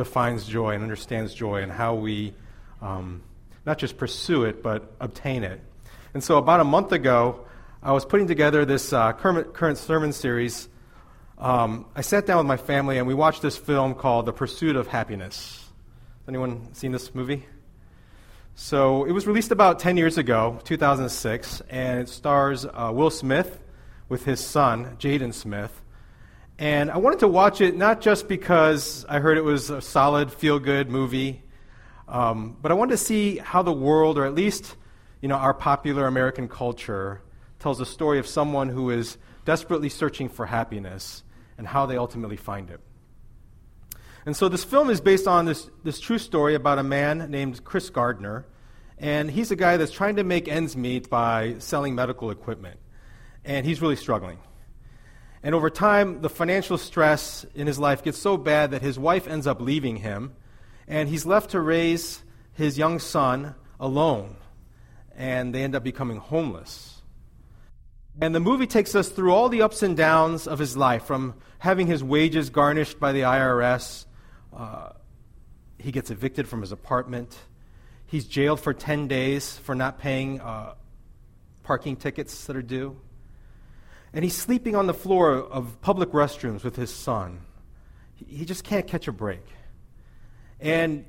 defines joy and understands joy and how we um, not just pursue it, but obtain it. And so, about a month ago, I was putting together this uh, current, sermon series. Um, I sat down with my family and we watched this film called The Pursuit of Happiness. Has anyone seen this movie? So, it was released about 10 years ago, 2006, and it stars uh, Will Smith with his son, Jaden Smith. And I wanted to watch it not just because I heard it was a solid, feel good movie, um, but I wanted to see how the world, or at least you know, our popular American culture, tells a story of someone who is desperately searching for happiness and how they ultimately find it. And so this film is based on this, this true story about a man named Chris Gardner. And he's a guy that's trying to make ends meet by selling medical equipment. And he's really struggling. And over time, the financial stress in his life gets so bad that his wife ends up leaving him, and he's left to raise his young son alone, and they end up becoming homeless. And the movie takes us through all the ups and downs of his life, from having his wages garnished by the IRS, uh, he gets evicted from his apartment, he's jailed for 10 days for not paying uh, parking tickets that are due. And he's sleeping on the floor of public restrooms with his son. He just can't catch a break. And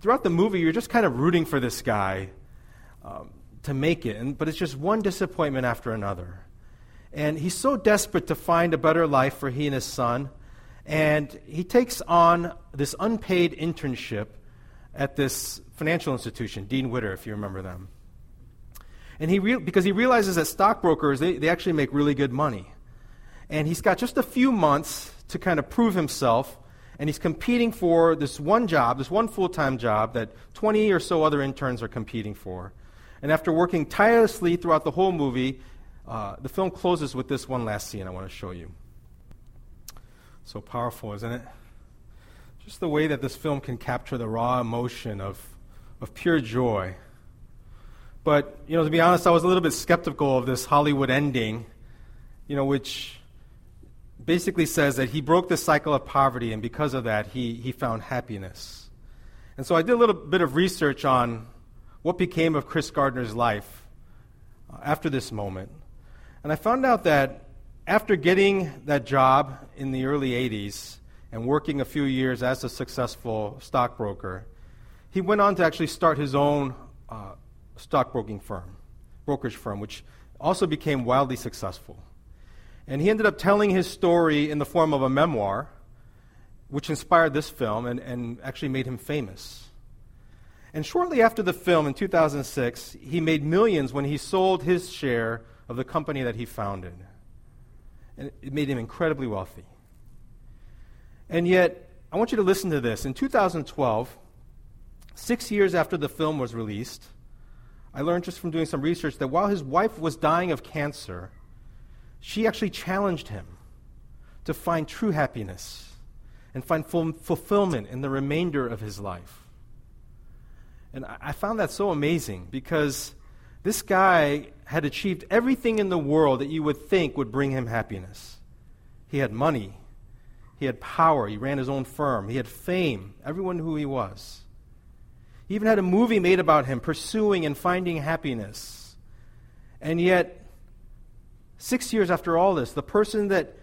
throughout the movie, you're just kind of rooting for this guy um, to make it. And, but it's just one disappointment after another. And he's so desperate to find a better life for he and his son. And he takes on this unpaid internship at this financial institution, Dean Witter, if you remember them. And he re- because he realizes that stockbrokers, they, they actually make really good money. And he's got just a few months to kind of prove himself. And he's competing for this one job, this one full time job that 20 or so other interns are competing for. And after working tirelessly throughout the whole movie, uh, the film closes with this one last scene I want to show you. So powerful, isn't it? Just the way that this film can capture the raw emotion of, of pure joy but, you know, to be honest, I was a little bit skeptical of this Hollywood ending, you know, which basically says that he broke the cycle of poverty, and because of that, he, he found happiness. And so I did a little bit of research on what became of Chris Gardner's life uh, after this moment. And I found out that after getting that job in the early 80s and working a few years as a successful stockbroker, he went on to actually start his own uh, stockbroking firm, brokerage firm, which also became wildly successful. And he ended up telling his story in the form of a memoir, which inspired this film and, and actually made him famous. And shortly after the film in 2006, he made millions when he sold his share of the company that he founded. And it made him incredibly wealthy. And yet, I want you to listen to this. In 2012, six years after the film was released, I learned just from doing some research that while his wife was dying of cancer, she actually challenged him to find true happiness and find ful- fulfillment in the remainder of his life. And I-, I found that so amazing because this guy had achieved everything in the world that you would think would bring him happiness. He had money, he had power, he ran his own firm, he had fame, everyone knew who he was. He even had a movie made about him pursuing and finding happiness. And yet, six years after all this, the person that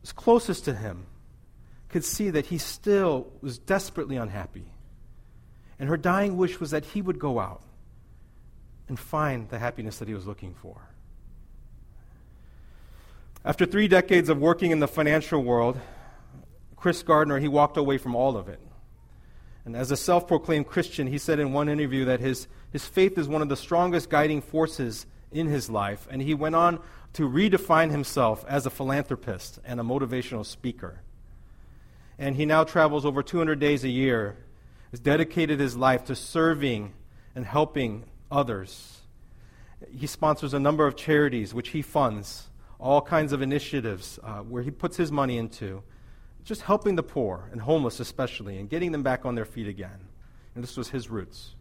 was closest to him could see that he still was desperately unhappy. And her dying wish was that he would go out and find the happiness that he was looking for. After three decades of working in the financial world, Chris Gardner, he walked away from all of it. And as a self proclaimed Christian, he said in one interview that his, his faith is one of the strongest guiding forces in his life. And he went on to redefine himself as a philanthropist and a motivational speaker. and he now travels over 200 days a year, has dedicated his life to serving and helping others. He sponsors a number of charities which he funds, all kinds of initiatives uh, where he puts his money into, just helping the poor and homeless especially, and getting them back on their feet again. And this was his roots.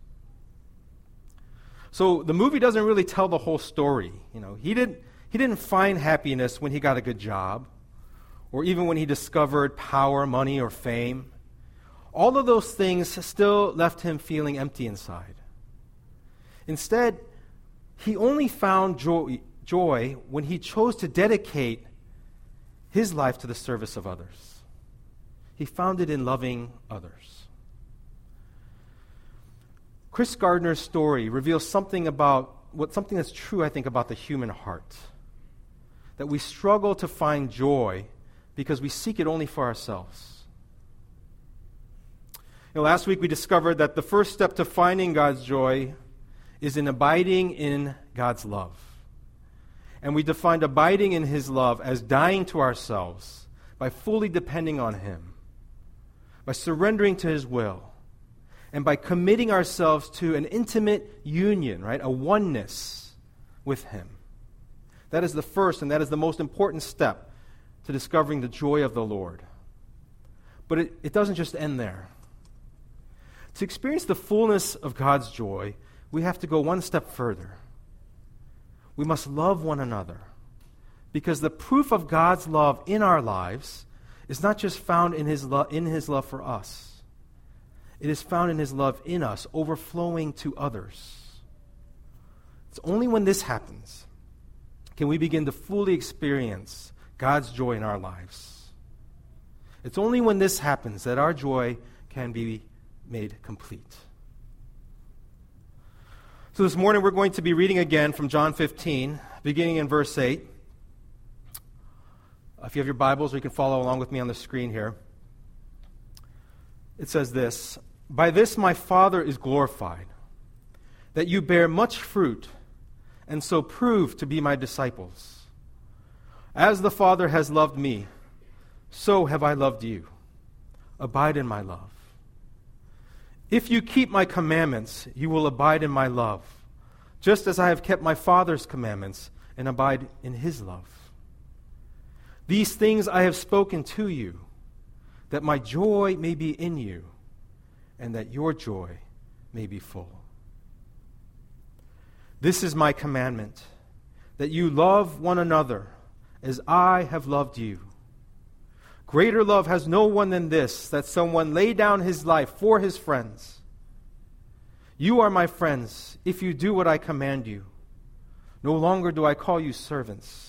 So the movie doesn't really tell the whole story. You know, he didn't, he didn't find happiness when he got a good job or even when he discovered power, money, or fame. All of those things still left him feeling empty inside. Instead, he only found joy, joy when he chose to dedicate his life to the service of others. He found it in loving others. Chris Gardner's story reveals something about what something that's true, I think, about the human heart. That we struggle to find joy because we seek it only for ourselves. You know, last week we discovered that the first step to finding God's joy is in abiding in God's love. And we defined abiding in His love as dying to ourselves by fully depending on Him, by surrendering to His will, and by committing ourselves to an intimate union, right? A oneness with Him. That is the first and that is the most important step to discovering the joy of the Lord. But it, it doesn't just end there. To experience the fullness of God's joy, we have to go one step further. We must love one another. Because the proof of God's love in our lives is not just found in his, lo- in his love for us, it is found in his love in us, overflowing to others. It's only when this happens can we begin to fully experience God's joy in our lives. It's only when this happens that our joy can be made complete. So this morning we're going to be reading again from John 15, beginning in verse 8. If you have your Bibles, you can follow along with me on the screen here. It says this By this my Father is glorified, that you bear much fruit, and so prove to be my disciples. As the Father has loved me, so have I loved you. Abide in my love. If you keep my commandments, you will abide in my love, just as I have kept my Father's commandments and abide in his love. These things I have spoken to you, that my joy may be in you, and that your joy may be full. This is my commandment, that you love one another as I have loved you. Greater love has no one than this, that someone lay down his life for his friends. You are my friends if you do what I command you. No longer do I call you servants,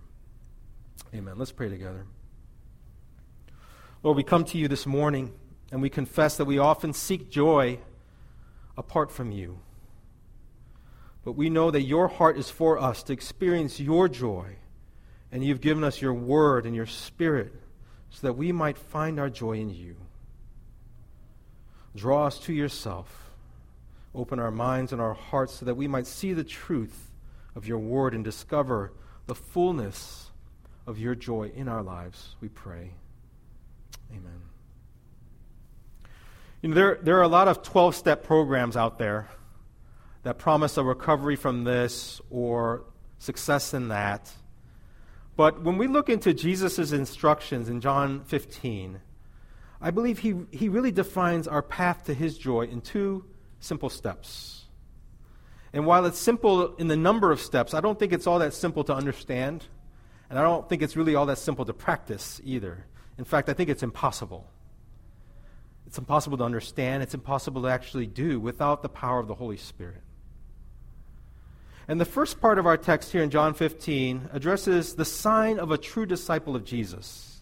Amen. Let's pray together. Lord, we come to you this morning, and we confess that we often seek joy apart from you. But we know that your heart is for us to experience your joy and you've given us your word and your spirit so that we might find our joy in you. Draw us to yourself. Open our minds and our hearts so that we might see the truth of your word and discover the fullness of your joy in our lives, we pray. Amen. You know, there, there are a lot of 12 step programs out there that promise a recovery from this or success in that. But when we look into Jesus' instructions in John 15, I believe he, he really defines our path to his joy in two simple steps. And while it's simple in the number of steps, I don't think it's all that simple to understand. And I don't think it's really all that simple to practice either. In fact, I think it's impossible. It's impossible to understand, it's impossible to actually do without the power of the Holy Spirit. And the first part of our text here in John 15 addresses the sign of a true disciple of Jesus.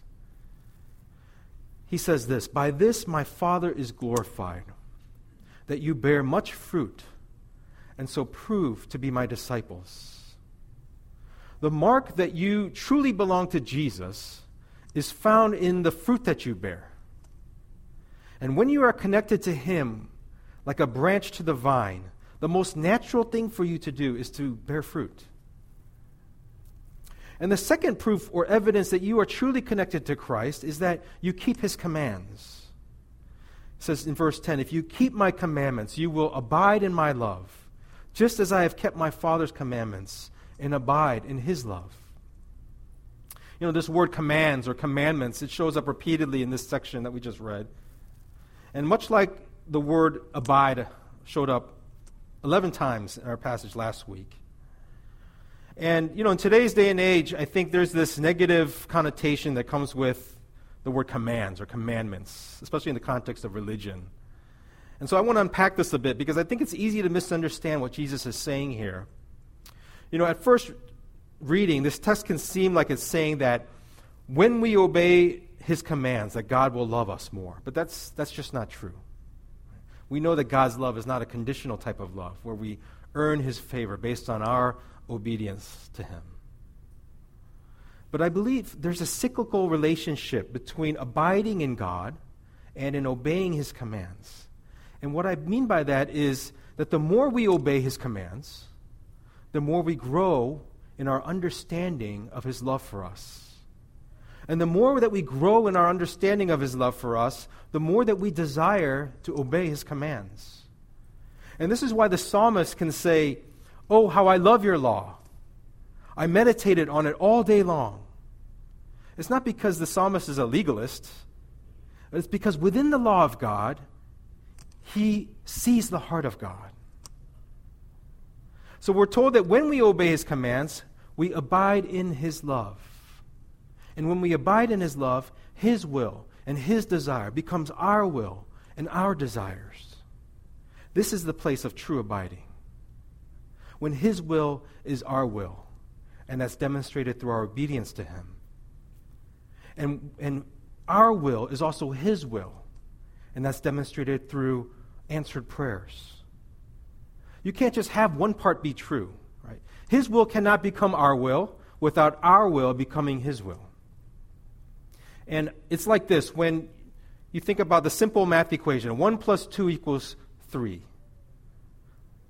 he says this By this my Father is glorified, that you bear much fruit, and so prove to be my disciples. The mark that you truly belong to Jesus is found in the fruit that you bear. And when you are connected to Him, like a branch to the vine, the most natural thing for you to do is to bear fruit. And the second proof or evidence that you are truly connected to Christ is that you keep his commands. It says in verse 10 If you keep my commandments, you will abide in my love, just as I have kept my Father's commandments and abide in his love. You know, this word commands or commandments, it shows up repeatedly in this section that we just read. And much like the word abide showed up 11 times in our passage last week, and, you know, in today's day and age, I think there's this negative connotation that comes with the word commands or commandments, especially in the context of religion. And so I want to unpack this a bit because I think it's easy to misunderstand what Jesus is saying here. You know, at first reading, this text can seem like it's saying that when we obey his commands, that God will love us more. But that's, that's just not true. We know that God's love is not a conditional type of love where we earn his favor based on our obedience to Him. But I believe there's a cyclical relationship between abiding in God and in obeying His commands. And what I mean by that is that the more we obey His commands, the more we grow in our understanding of His love for us. And the more that we grow in our understanding of His love for us, the more that we desire to obey His commands. And this is why the psalmist can say, Oh, how I love your law. I meditated on it all day long. It's not because the psalmist is a legalist, but it's because within the law of God, he sees the heart of God. So we're told that when we obey his commands, we abide in his love. And when we abide in his love, his will and his desire becomes our will and our desires. This is the place of true abiding when His will is our will, and that's demonstrated through our obedience to Him. And, and our will is also His will, and that's demonstrated through answered prayers. You can't just have one part be true, right? His will cannot become our will without our will becoming His will. And it's like this when you think about the simple math equation 1 plus 2 equals 3.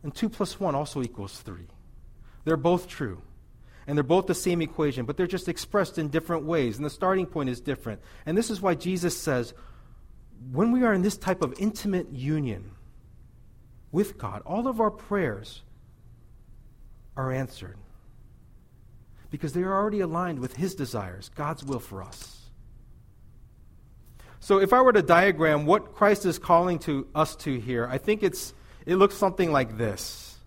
And 2 plus 1 also equals 3. They're both true. And they're both the same equation, but they're just expressed in different ways. And the starting point is different. And this is why Jesus says when we are in this type of intimate union with God, all of our prayers are answered because they are already aligned with His desires, God's will for us. So, if I were to diagram what Christ is calling to us to here, I think it's it looks something like this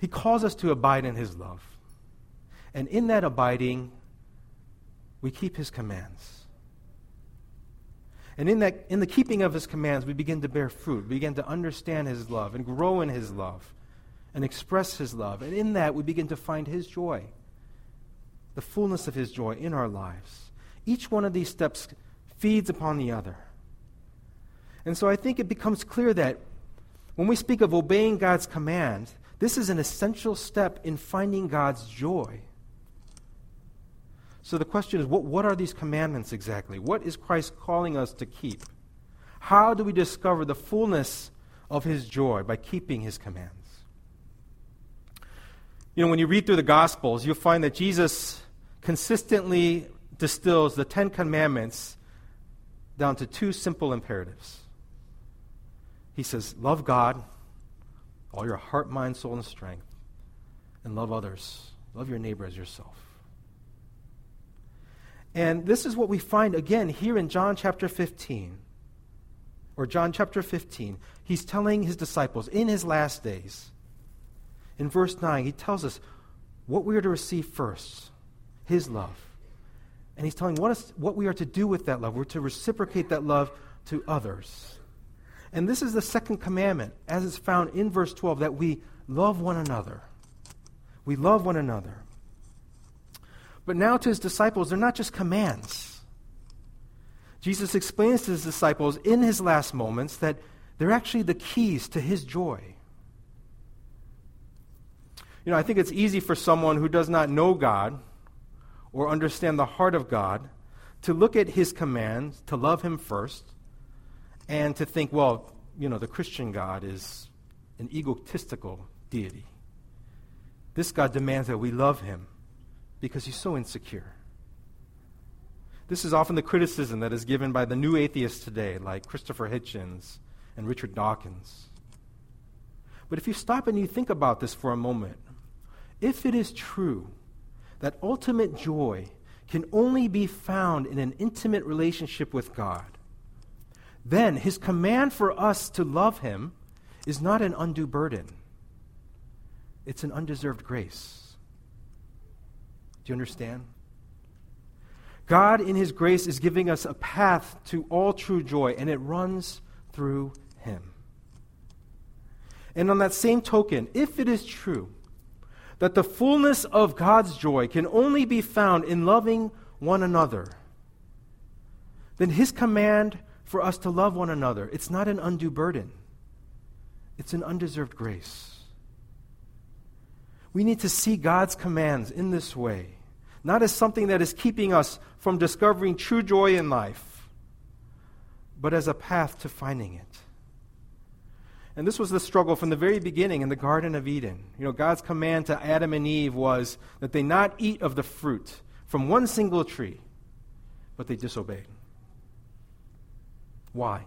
He calls us to abide in His love. And in that abiding, we keep His commands. And in, that, in the keeping of His commands, we begin to bear fruit, we begin to understand His love and grow in His love and express His love. And in that, we begin to find His joy, the fullness of His joy in our lives. Each one of these steps feeds upon the other. And so I think it becomes clear that when we speak of obeying God's command, this is an essential step in finding God's joy. So the question is what, what are these commandments exactly? What is Christ calling us to keep? How do we discover the fullness of his joy by keeping his commands? You know, when you read through the Gospels, you'll find that Jesus consistently distills the Ten Commandments down to two simple imperatives he says, Love God, all your heart, mind, soul, and strength, and love others. Love your neighbor as yourself. And this is what we find again here in John chapter 15, or John chapter 15. He's telling his disciples in his last days, in verse 9, he tells us what we are to receive first his love. And he's telling what, is, what we are to do with that love. We're to reciprocate that love to others. And this is the second commandment, as it's found in verse 12, that we love one another. We love one another. But now to his disciples, they're not just commands. Jesus explains to his disciples in his last moments that they're actually the keys to his joy. You know, I think it's easy for someone who does not know God or understand the heart of God to look at his commands, to love him first, and to think, well, you know, the Christian God is an egotistical deity. This God demands that we love him because he's so insecure. This is often the criticism that is given by the new atheists today, like Christopher Hitchens and Richard Dawkins. But if you stop and you think about this for a moment, if it is true that ultimate joy can only be found in an intimate relationship with God, then his command for us to love him is not an undue burden, it's an undeserved grace. Do you understand? God, in His grace, is giving us a path to all true joy, and it runs through Him. And on that same token, if it is true that the fullness of God's joy can only be found in loving one another, then His command for us to love one another, it's not an undue burden. It's an undeserved grace. We need to see God's commands in this way not as something that is keeping us from discovering true joy in life, but as a path to finding it. And this was the struggle from the very beginning in the Garden of Eden. You know, God's command to Adam and Eve was that they not eat of the fruit from one single tree, but they disobeyed. Why?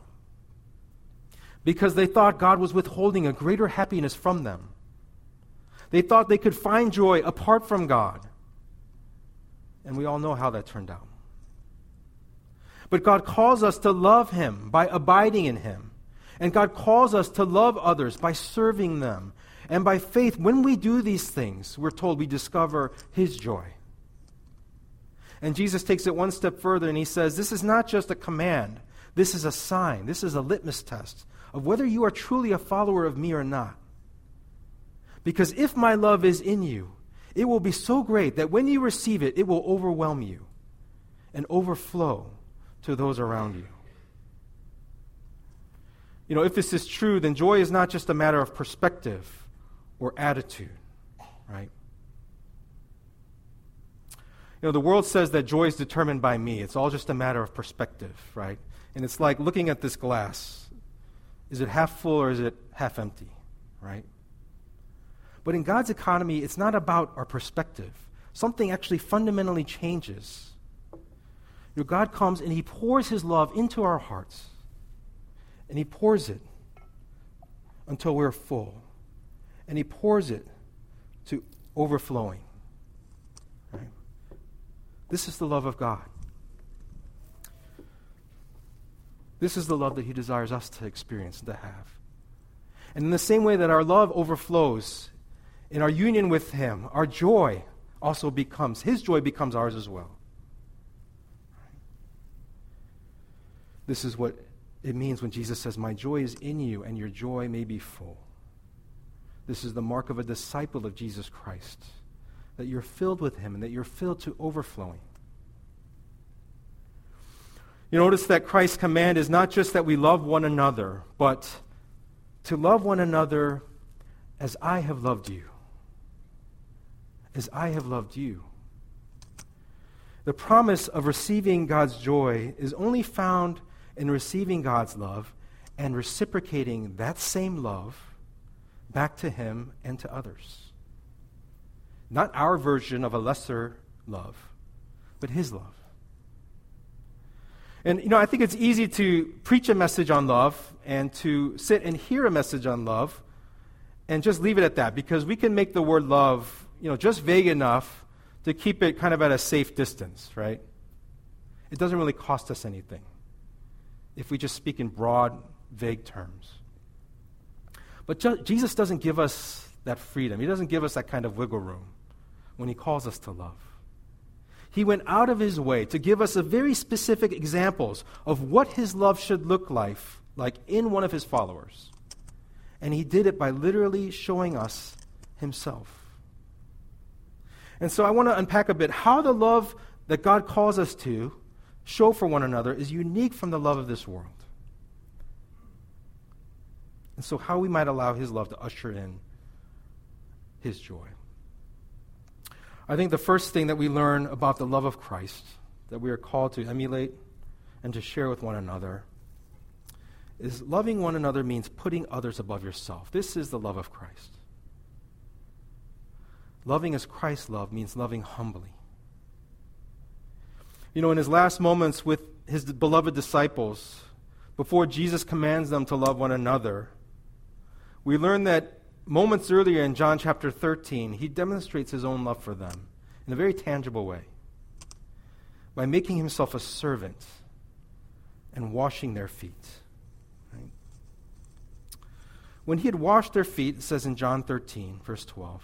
Because they thought God was withholding a greater happiness from them. They thought they could find joy apart from God. And we all know how that turned out. But God calls us to love Him by abiding in Him. And God calls us to love others by serving them. And by faith, when we do these things, we're told we discover His joy. And Jesus takes it one step further and He says, This is not just a command, this is a sign, this is a litmus test of whether you are truly a follower of me or not. Because if my love is in you, it will be so great that when you receive it, it will overwhelm you and overflow to those around you. You know, if this is true, then joy is not just a matter of perspective or attitude, right? You know, the world says that joy is determined by me. It's all just a matter of perspective, right? And it's like looking at this glass. Is it half full or is it half empty, right? But in God's economy, it's not about our perspective. Something actually fundamentally changes. You know, God comes and He pours His love into our hearts. And He pours it until we're full. And He pours it to overflowing. This is the love of God. This is the love that He desires us to experience and to have. And in the same way that our love overflows in our union with Him, our joy also becomes, His joy becomes ours as well. This is what it means when Jesus says, My joy is in you, and your joy may be full. This is the mark of a disciple of Jesus Christ, that you're filled with Him and that you're filled to overflowing. You notice that Christ's command is not just that we love one another, but to love one another as I have loved you as I have loved you. The promise of receiving God's joy is only found in receiving God's love and reciprocating that same love back to Him and to others. Not our version of a lesser love, but His love. And, you know, I think it's easy to preach a message on love and to sit and hear a message on love and just leave it at that because we can make the word love you know, just vague enough to keep it kind of at a safe distance, right? It doesn't really cost us anything if we just speak in broad, vague terms. But ju- Jesus doesn't give us that freedom. He doesn't give us that kind of wiggle room when he calls us to love. He went out of his way to give us a very specific examples of what his love should look like, like in one of his followers. And he did it by literally showing us himself. And so I want to unpack a bit how the love that God calls us to show for one another is unique from the love of this world. And so, how we might allow His love to usher in His joy. I think the first thing that we learn about the love of Christ that we are called to emulate and to share with one another is loving one another means putting others above yourself. This is the love of Christ. Loving as Christ loved means loving humbly. You know, in his last moments with his beloved disciples, before Jesus commands them to love one another, we learn that moments earlier in John chapter 13, he demonstrates his own love for them in a very tangible way by making himself a servant and washing their feet. Right? When he had washed their feet, it says in John 13, verse 12,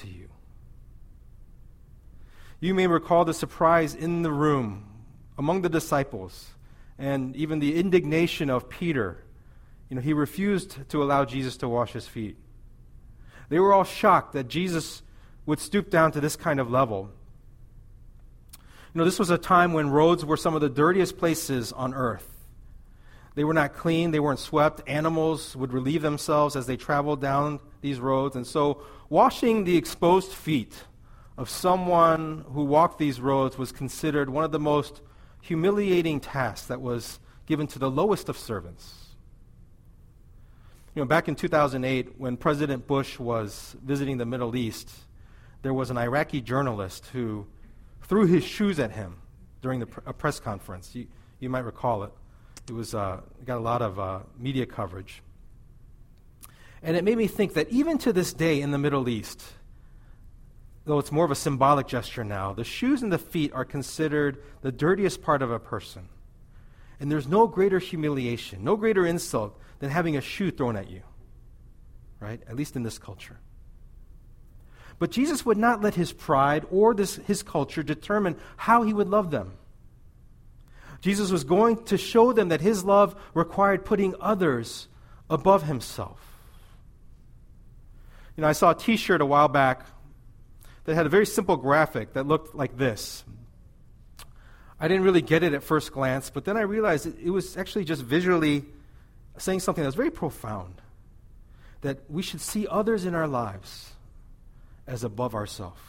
to you. You may recall the surprise in the room among the disciples and even the indignation of Peter. You know, he refused to allow Jesus to wash his feet. They were all shocked that Jesus would stoop down to this kind of level. You know, this was a time when roads were some of the dirtiest places on earth. They were not clean, they weren't swept. Animals would relieve themselves as they traveled down these roads. And so, washing the exposed feet of someone who walked these roads was considered one of the most humiliating tasks that was given to the lowest of servants. You know, back in 2008, when President Bush was visiting the Middle East, there was an Iraqi journalist who threw his shoes at him during the pr- a press conference. You, you might recall it. It was uh, got a lot of uh, media coverage, and it made me think that even to this day in the Middle East, though it's more of a symbolic gesture now, the shoes and the feet are considered the dirtiest part of a person. And there's no greater humiliation, no greater insult than having a shoe thrown at you, right? At least in this culture. But Jesus would not let his pride or this, his culture determine how he would love them. Jesus was going to show them that his love required putting others above himself. You know, I saw a t shirt a while back that had a very simple graphic that looked like this. I didn't really get it at first glance, but then I realized it, it was actually just visually saying something that was very profound that we should see others in our lives as above ourselves.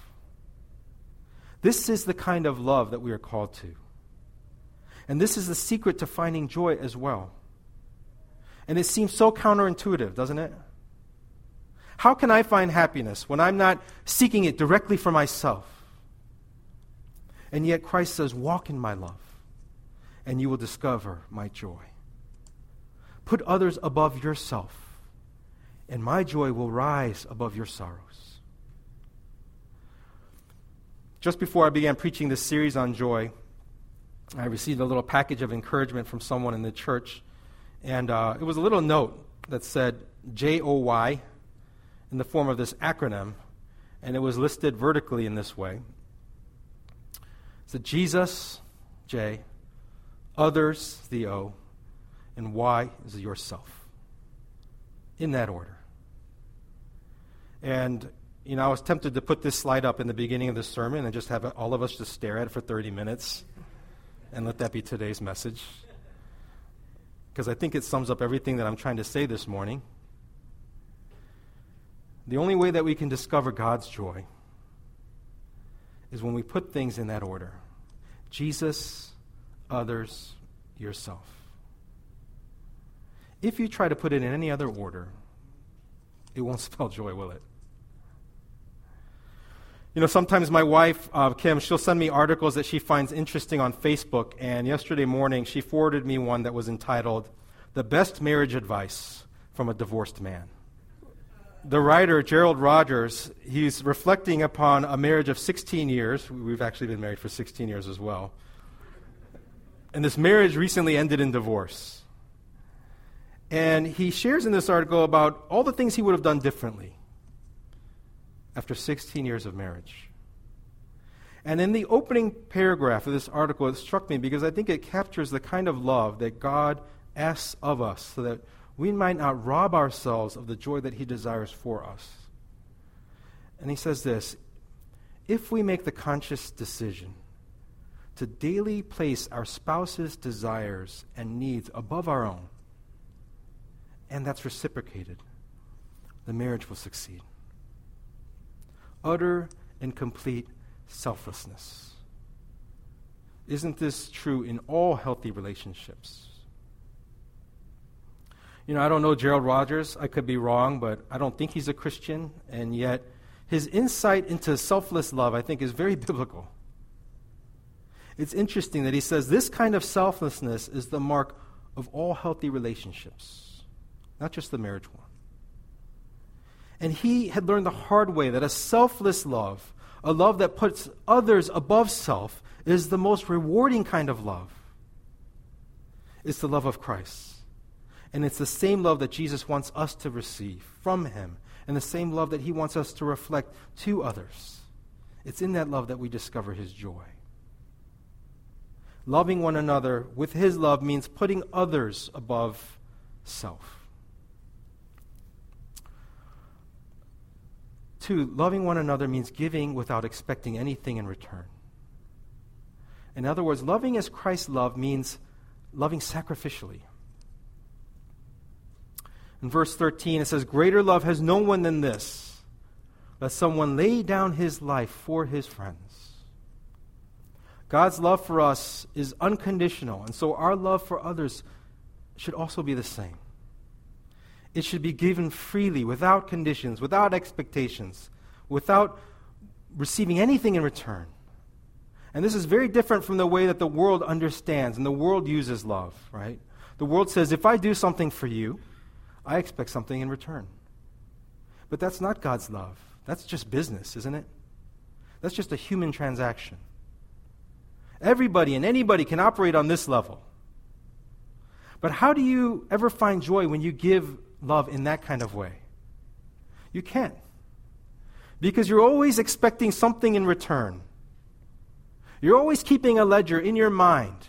This is the kind of love that we are called to. And this is the secret to finding joy as well. And it seems so counterintuitive, doesn't it? How can I find happiness when I'm not seeking it directly for myself? And yet Christ says, Walk in my love, and you will discover my joy. Put others above yourself, and my joy will rise above your sorrows. Just before I began preaching this series on joy, I received a little package of encouragement from someone in the church. And uh, it was a little note that said J O Y in the form of this acronym, and it was listed vertically in this way. It said Jesus, J, others, the O, and Y is yourself. In that order. And, you know, I was tempted to put this slide up in the beginning of the sermon and just have all of us just stare at it for 30 minutes and let that be today's message. Because I think it sums up everything that I'm trying to say this morning. The only way that we can discover God's joy is when we put things in that order Jesus, others, yourself. If you try to put it in any other order, it won't spell joy, will it? You know, sometimes my wife, uh, Kim, she'll send me articles that she finds interesting on Facebook, and yesterday morning she forwarded me one that was entitled The Best Marriage Advice from a Divorced Man. The writer Gerald Rogers, he's reflecting upon a marriage of 16 years. We've actually been married for 16 years as well. And this marriage recently ended in divorce. And he shares in this article about all the things he would have done differently after 16 years of marriage. And in the opening paragraph of this article, it struck me because I think it captures the kind of love that God asks of us so that we might not rob ourselves of the joy that He desires for us. And he says this if we make the conscious decision to daily place our spouse's desires and needs above our own, and that's reciprocated, the marriage will succeed. Utter and complete selflessness. Isn't this true in all healthy relationships? You know, I don't know Gerald Rogers. I could be wrong, but I don't think he's a Christian. And yet, his insight into selfless love, I think, is very biblical. It's interesting that he says this kind of selflessness is the mark of all healthy relationships, not just the marriage one. And he had learned the hard way that a selfless love, a love that puts others above self, is the most rewarding kind of love. It's the love of Christ. And it's the same love that Jesus wants us to receive from him, and the same love that he wants us to reflect to others. It's in that love that we discover his joy. Loving one another with his love means putting others above self. Two, loving one another means giving without expecting anything in return. In other words, loving as Christ loved means loving sacrificially. In verse 13, it says, Greater love has no one than this, that someone lay down his life for his friends. God's love for us is unconditional, and so our love for others should also be the same. It should be given freely, without conditions, without expectations, without receiving anything in return. And this is very different from the way that the world understands and the world uses love, right? The world says, if I do something for you, I expect something in return. But that's not God's love. That's just business, isn't it? That's just a human transaction. Everybody and anybody can operate on this level. But how do you ever find joy when you give love in that kind of way? You can't. Because you're always expecting something in return. You're always keeping a ledger in your mind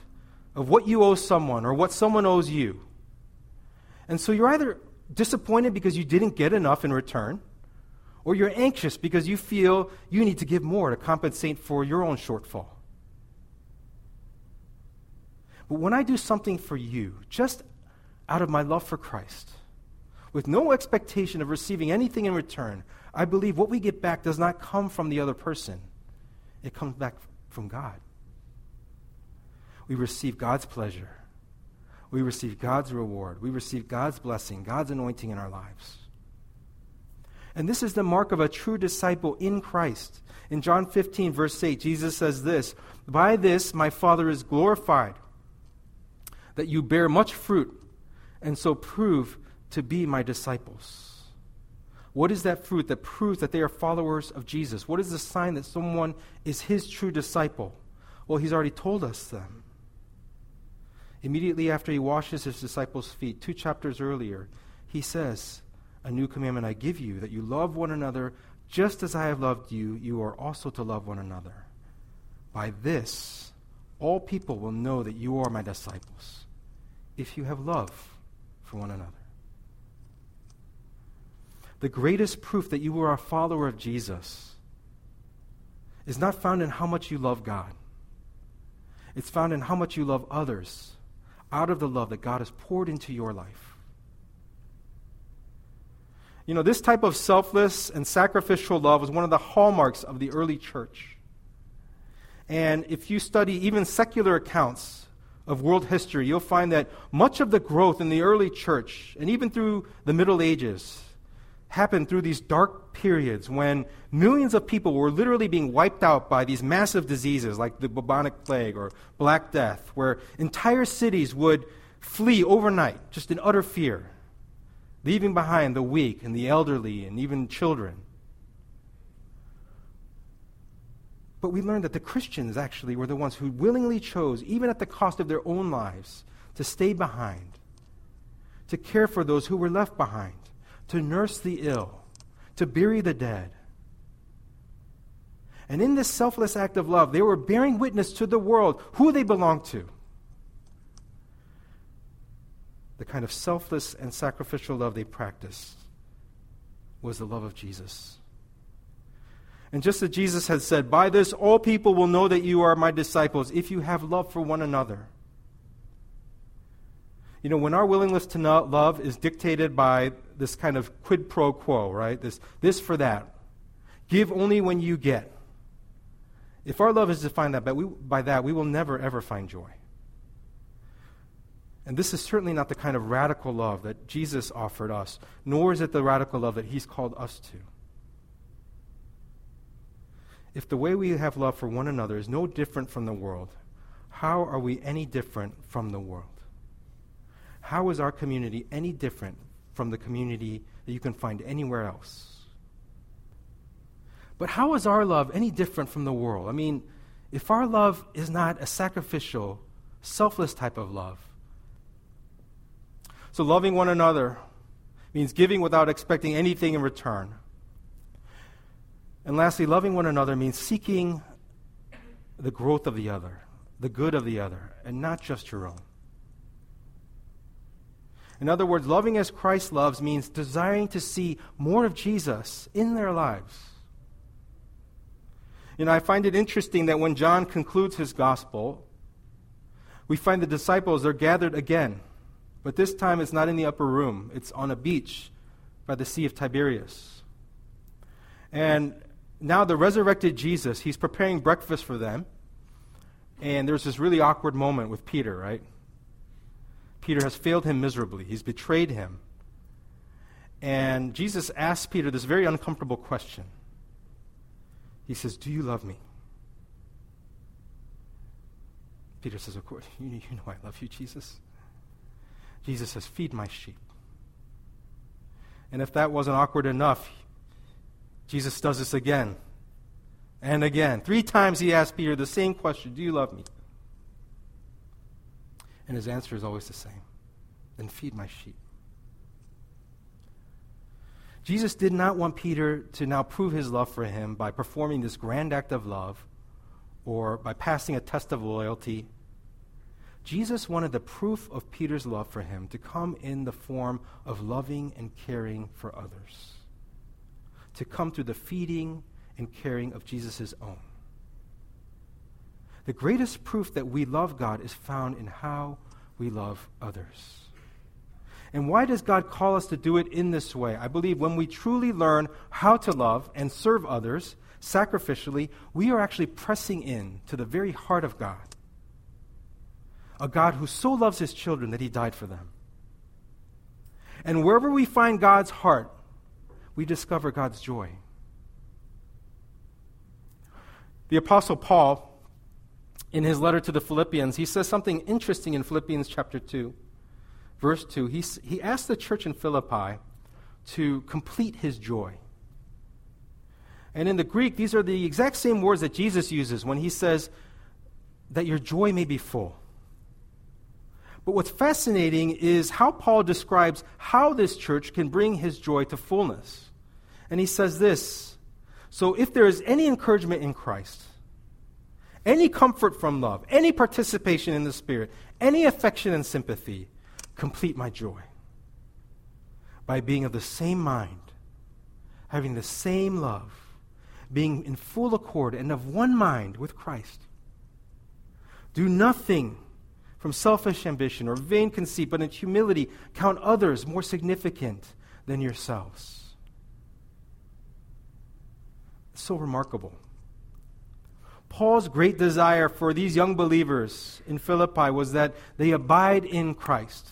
of what you owe someone or what someone owes you. And so you're either disappointed because you didn't get enough in return, or you're anxious because you feel you need to give more to compensate for your own shortfall. But when I do something for you, just out of my love for Christ, with no expectation of receiving anything in return, I believe what we get back does not come from the other person, it comes back from God. We receive God's pleasure we receive God's reward. We receive God's blessing, God's anointing in our lives. And this is the mark of a true disciple in Christ. In John 15, verse 8, Jesus says this By this my Father is glorified, that you bear much fruit, and so prove to be my disciples. What is that fruit that proves that they are followers of Jesus? What is the sign that someone is his true disciple? Well, he's already told us them. Immediately after he washes his disciples' feet, two chapters earlier, he says, A new commandment I give you, that you love one another just as I have loved you, you are also to love one another. By this, all people will know that you are my disciples, if you have love for one another. The greatest proof that you are a follower of Jesus is not found in how much you love God. It's found in how much you love others out of the love that God has poured into your life. You know, this type of selfless and sacrificial love was one of the hallmarks of the early church. And if you study even secular accounts of world history, you'll find that much of the growth in the early church, and even through the Middle Ages, happened through these dark periods when millions of people were literally being wiped out by these massive diseases like the bubonic plague or Black Death, where entire cities would flee overnight just in utter fear. leaving behind the weak and the elderly and even children. But we learned that the Christians actually were the ones who willingly chose, even at the cost of their own lives, to stay behind, to care for those who were left behind, to nurse the ill, to bury the dead. And in this selfless act of love, they were bearing witness to the world who they belonged to. The kind of selfless and sacrificial love they practiced was the love of Jesus. And just as Jesus had said, By this all people will know that you are my disciples if you have love for one another. You know, when our willingness to love is dictated by this kind of quid pro quo, right? This, this for that. Give only when you get. If our love is defined that by, we, by that, we will never, ever find joy. And this is certainly not the kind of radical love that Jesus offered us, nor is it the radical love that he's called us to if the way we have love for one another is no different from the world, how are we any different from the world? How is our community any different from the community that you can find anywhere else? But how is our love any different from the world? I mean, if our love is not a sacrificial, selfless type of love, so loving one another means giving without expecting anything in return. And lastly, loving one another means seeking the growth of the other, the good of the other, and not just your own. In other words, loving as Christ loves means desiring to see more of Jesus in their lives. You know, I find it interesting that when John concludes his gospel, we find the disciples are gathered again. But this time it's not in the upper room, it's on a beach by the Sea of Tiberias. And now the resurrected Jesus, he's preparing breakfast for them. And there's this really awkward moment with Peter, right? Peter has failed him miserably, he's betrayed him. And Jesus asks Peter this very uncomfortable question. He says, Do you love me? Peter says, Of course, you, you know I love you, Jesus. Jesus says, Feed my sheep. And if that wasn't awkward enough, Jesus does this again and again. Three times he asks Peter the same question Do you love me? And his answer is always the same Then feed my sheep. Jesus did not want Peter to now prove his love for him by performing this grand act of love or by passing a test of loyalty. Jesus wanted the proof of Peter's love for him to come in the form of loving and caring for others to come through the feeding and caring of Jesus' own. The greatest proof that we love God is found in how we love others. And why does God call us to do it in this way? I believe when we truly learn how to love and serve others sacrificially, we are actually pressing in to the very heart of God. A God who so loves his children that he died for them. And wherever we find God's heart, we discover God's joy. The Apostle Paul, in his letter to the Philippians, he says something interesting in Philippians chapter 2, verse 2. He, he asked the church in Philippi to complete his joy. And in the Greek, these are the exact same words that Jesus uses when he says that your joy may be full. But what's fascinating is how Paul describes how this church can bring his joy to fullness. And he says this So if there is any encouragement in Christ, any comfort from love, any participation in the Spirit, any affection and sympathy, complete my joy by being of the same mind, having the same love, being in full accord and of one mind with Christ. Do nothing from selfish ambition or vain conceit, but in humility count others more significant than yourselves. It's so remarkable. Paul's great desire for these young believers in Philippi was that they abide in Christ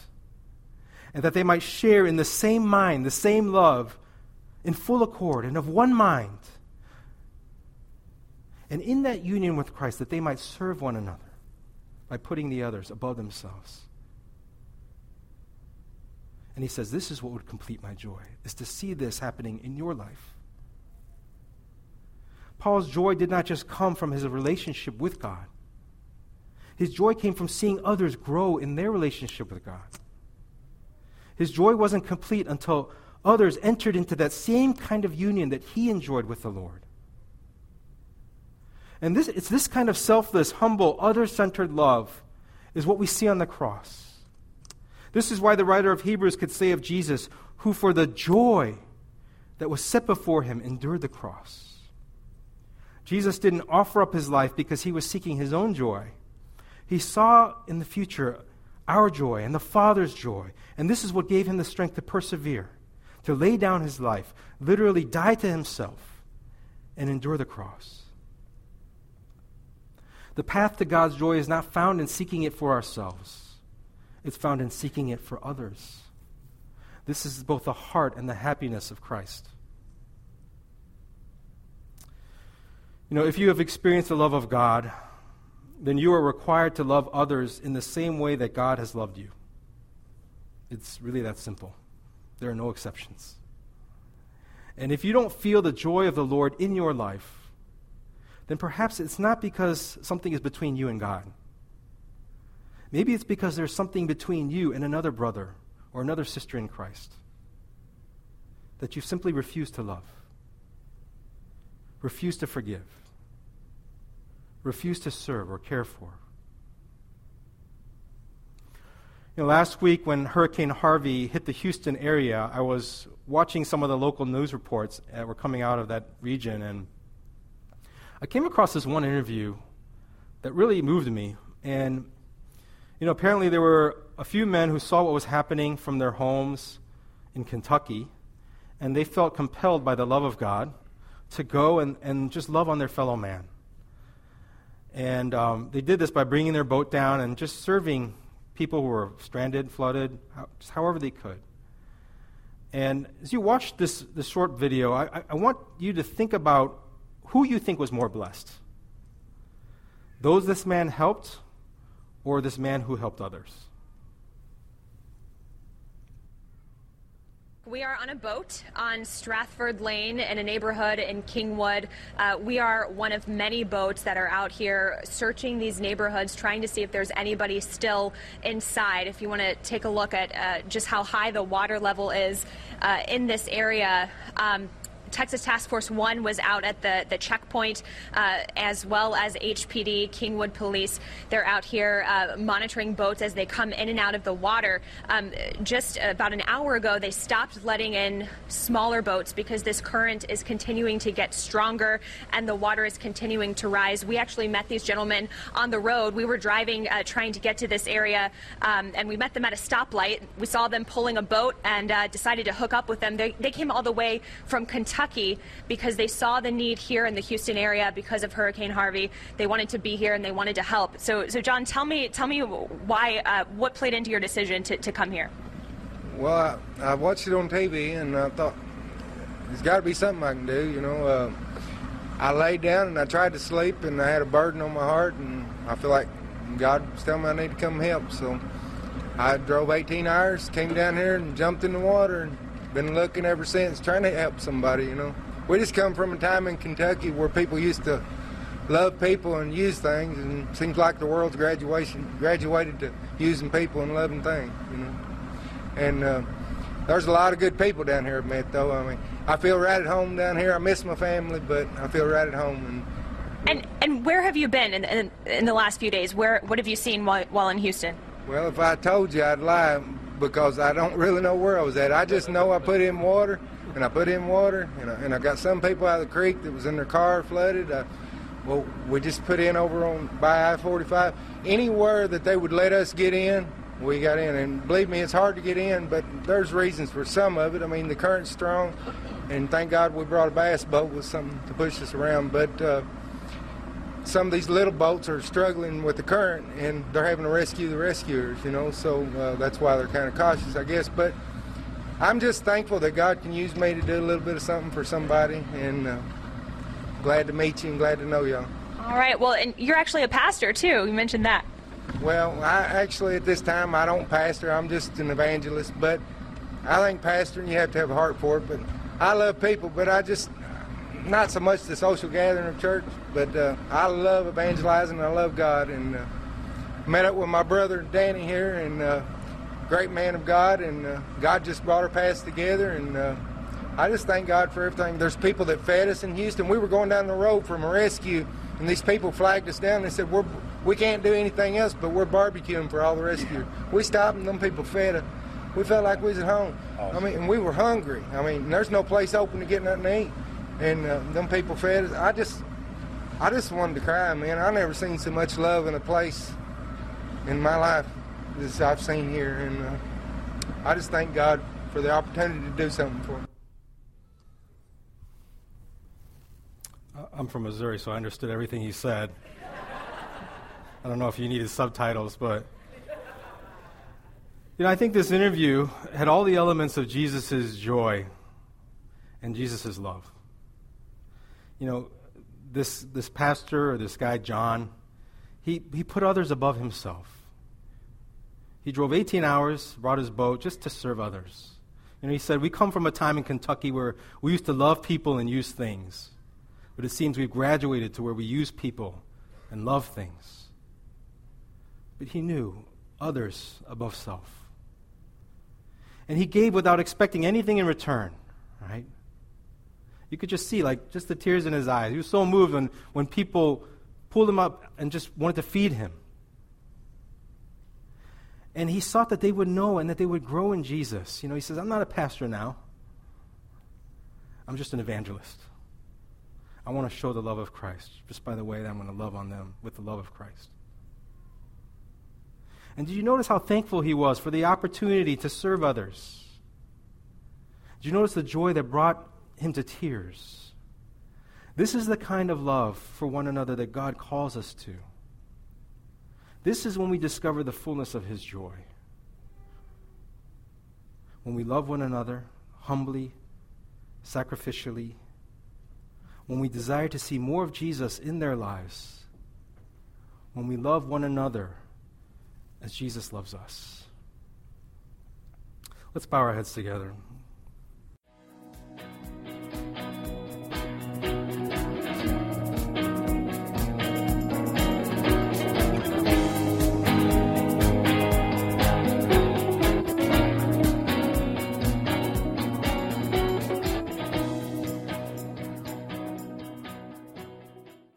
and that they might share in the same mind, the same love, in full accord and of one mind. And in that union with Christ, that they might serve one another by putting the others above themselves. And he says, This is what would complete my joy, is to see this happening in your life. Paul's joy did not just come from his relationship with God. His joy came from seeing others grow in their relationship with God. His joy wasn't complete until others entered into that same kind of union that he enjoyed with the Lord. And this, it's this kind of selfless, humble, other centered love is what we see on the cross. This is why the writer of Hebrews could say of Jesus, who for the joy that was set before him endured the cross. Jesus didn't offer up his life because he was seeking his own joy. He saw in the future our joy and the Father's joy. And this is what gave him the strength to persevere, to lay down his life, literally die to himself, and endure the cross. The path to God's joy is not found in seeking it for ourselves, it's found in seeking it for others. This is both the heart and the happiness of Christ. You know, if you have experienced the love of God, then you are required to love others in the same way that God has loved you. It's really that simple. There are no exceptions. And if you don't feel the joy of the Lord in your life, then perhaps it's not because something is between you and God. Maybe it's because there's something between you and another brother or another sister in Christ that you simply refuse to love, refuse to forgive refuse to serve or care for. You know, last week when Hurricane Harvey hit the Houston area, I was watching some of the local news reports that were coming out of that region, and I came across this one interview that really moved me. And, you know, apparently there were a few men who saw what was happening from their homes in Kentucky, and they felt compelled by the love of God to go and, and just love on their fellow man. And um, they did this by bringing their boat down and just serving people who were stranded, flooded, just however they could. And as you watch this, this short video, I, I want you to think about who you think was more blessed those this man helped or this man who helped others. We are on a boat on Stratford Lane in a neighborhood in Kingwood. Uh, we are one of many boats that are out here searching these neighborhoods, trying to see if there's anybody still inside. If you want to take a look at uh, just how high the water level is uh, in this area. Um, Texas Task Force 1 was out at the, the checkpoint, uh, as well as HPD, Kingwood Police. They're out here uh, monitoring boats as they come in and out of the water. Um, just about an hour ago, they stopped letting in smaller boats because this current is continuing to get stronger and the water is continuing to rise. We actually met these gentlemen on the road. We were driving, uh, trying to get to this area, um, and we met them at a stoplight. We saw them pulling a boat and uh, decided to hook up with them. They, they came all the way from Kentucky Kentucky because they saw the need here in the Houston area because of Hurricane Harvey. They wanted to be here and they wanted to help. So, so John, tell me, tell me why, uh, what played into your decision to, to come here? Well, I, I watched it on TV and I thought there's got to be something I can do. You know, uh, I laid down and I tried to sleep and I had a burden on my heart and I feel like God was telling me I need to come help. So I drove 18 hours, came down here and jumped in the water and been looking ever since, trying to help somebody, you know. We just come from a time in Kentucky where people used to love people and use things, and it seems like the world's graduation graduated to using people and loving things, you know. And uh, there's a lot of good people down here, admit though. I mean, I feel right at home down here. I miss my family, but I feel right at home. And and, and where have you been in, in, in the last few days? Where what have you seen while, while in Houston? Well, if I told you, I'd lie because I don't really know where I was at. I just know I put in water, and I put in water, and I, and I got some people out of the creek that was in their car flooded. I, well, we just put in over on by I-45. Anywhere that they would let us get in, we got in. And believe me, it's hard to get in, but there's reasons for some of it. I mean, the current's strong, and thank God we brought a bass boat with something to push us around. But uh, some of these little boats are struggling with the current and they're having to rescue the rescuers, you know, so uh, that's why they're kind of cautious, I guess. But I'm just thankful that God can use me to do a little bit of something for somebody and uh, glad to meet you and glad to know y'all. All right, well, and you're actually a pastor too. You mentioned that. Well, I actually at this time I don't pastor. I'm just an evangelist, but I think pastoring, you have to have a heart for it. But I love people, but I just, not so much the social gathering of church, but uh, I love evangelizing. I love God. And uh, met up with my brother Danny here, and uh, great man of God. And uh, God just brought our paths together. And uh, I just thank God for everything. There's people that fed us in Houston. We were going down the road from a rescue, and these people flagged us down. and said, we're, we can't do anything else, but we're barbecuing for all the rescuers. We stopped, and them people fed us we felt like we was at home. Awesome. I mean, and we were hungry. I mean, there's no place open to get nothing to eat, and uh, them people fed us. I just, I just wanted to cry, man. I never seen so much love in a place in my life as I've seen here, and uh, I just thank God for the opportunity to do something for me. I'm from Missouri, so I understood everything he said. I don't know if you needed subtitles, but you know, I think this interview had all the elements of Jesus' joy and Jesus' love. You know, this, this pastor or this guy, John, he, he put others above himself. He drove 18 hours, brought his boat just to serve others. You know, he said, We come from a time in Kentucky where we used to love people and use things. But it seems we've graduated to where we use people and love things. But he knew others above self and he gave without expecting anything in return, right? You could just see, like, just the tears in his eyes. He was so moved when, when people pulled him up and just wanted to feed him. And he sought that they would know and that they would grow in Jesus. You know, he says, I'm not a pastor now, I'm just an evangelist. I want to show the love of Christ just by the way that I'm going to love on them with the love of Christ. And did you notice how thankful he was for the opportunity to serve others? Did you notice the joy that brought him to tears? This is the kind of love for one another that God calls us to. This is when we discover the fullness of his joy. When we love one another humbly, sacrificially, when we desire to see more of Jesus in their lives, when we love one another as Jesus loves us. Let's bow our heads together.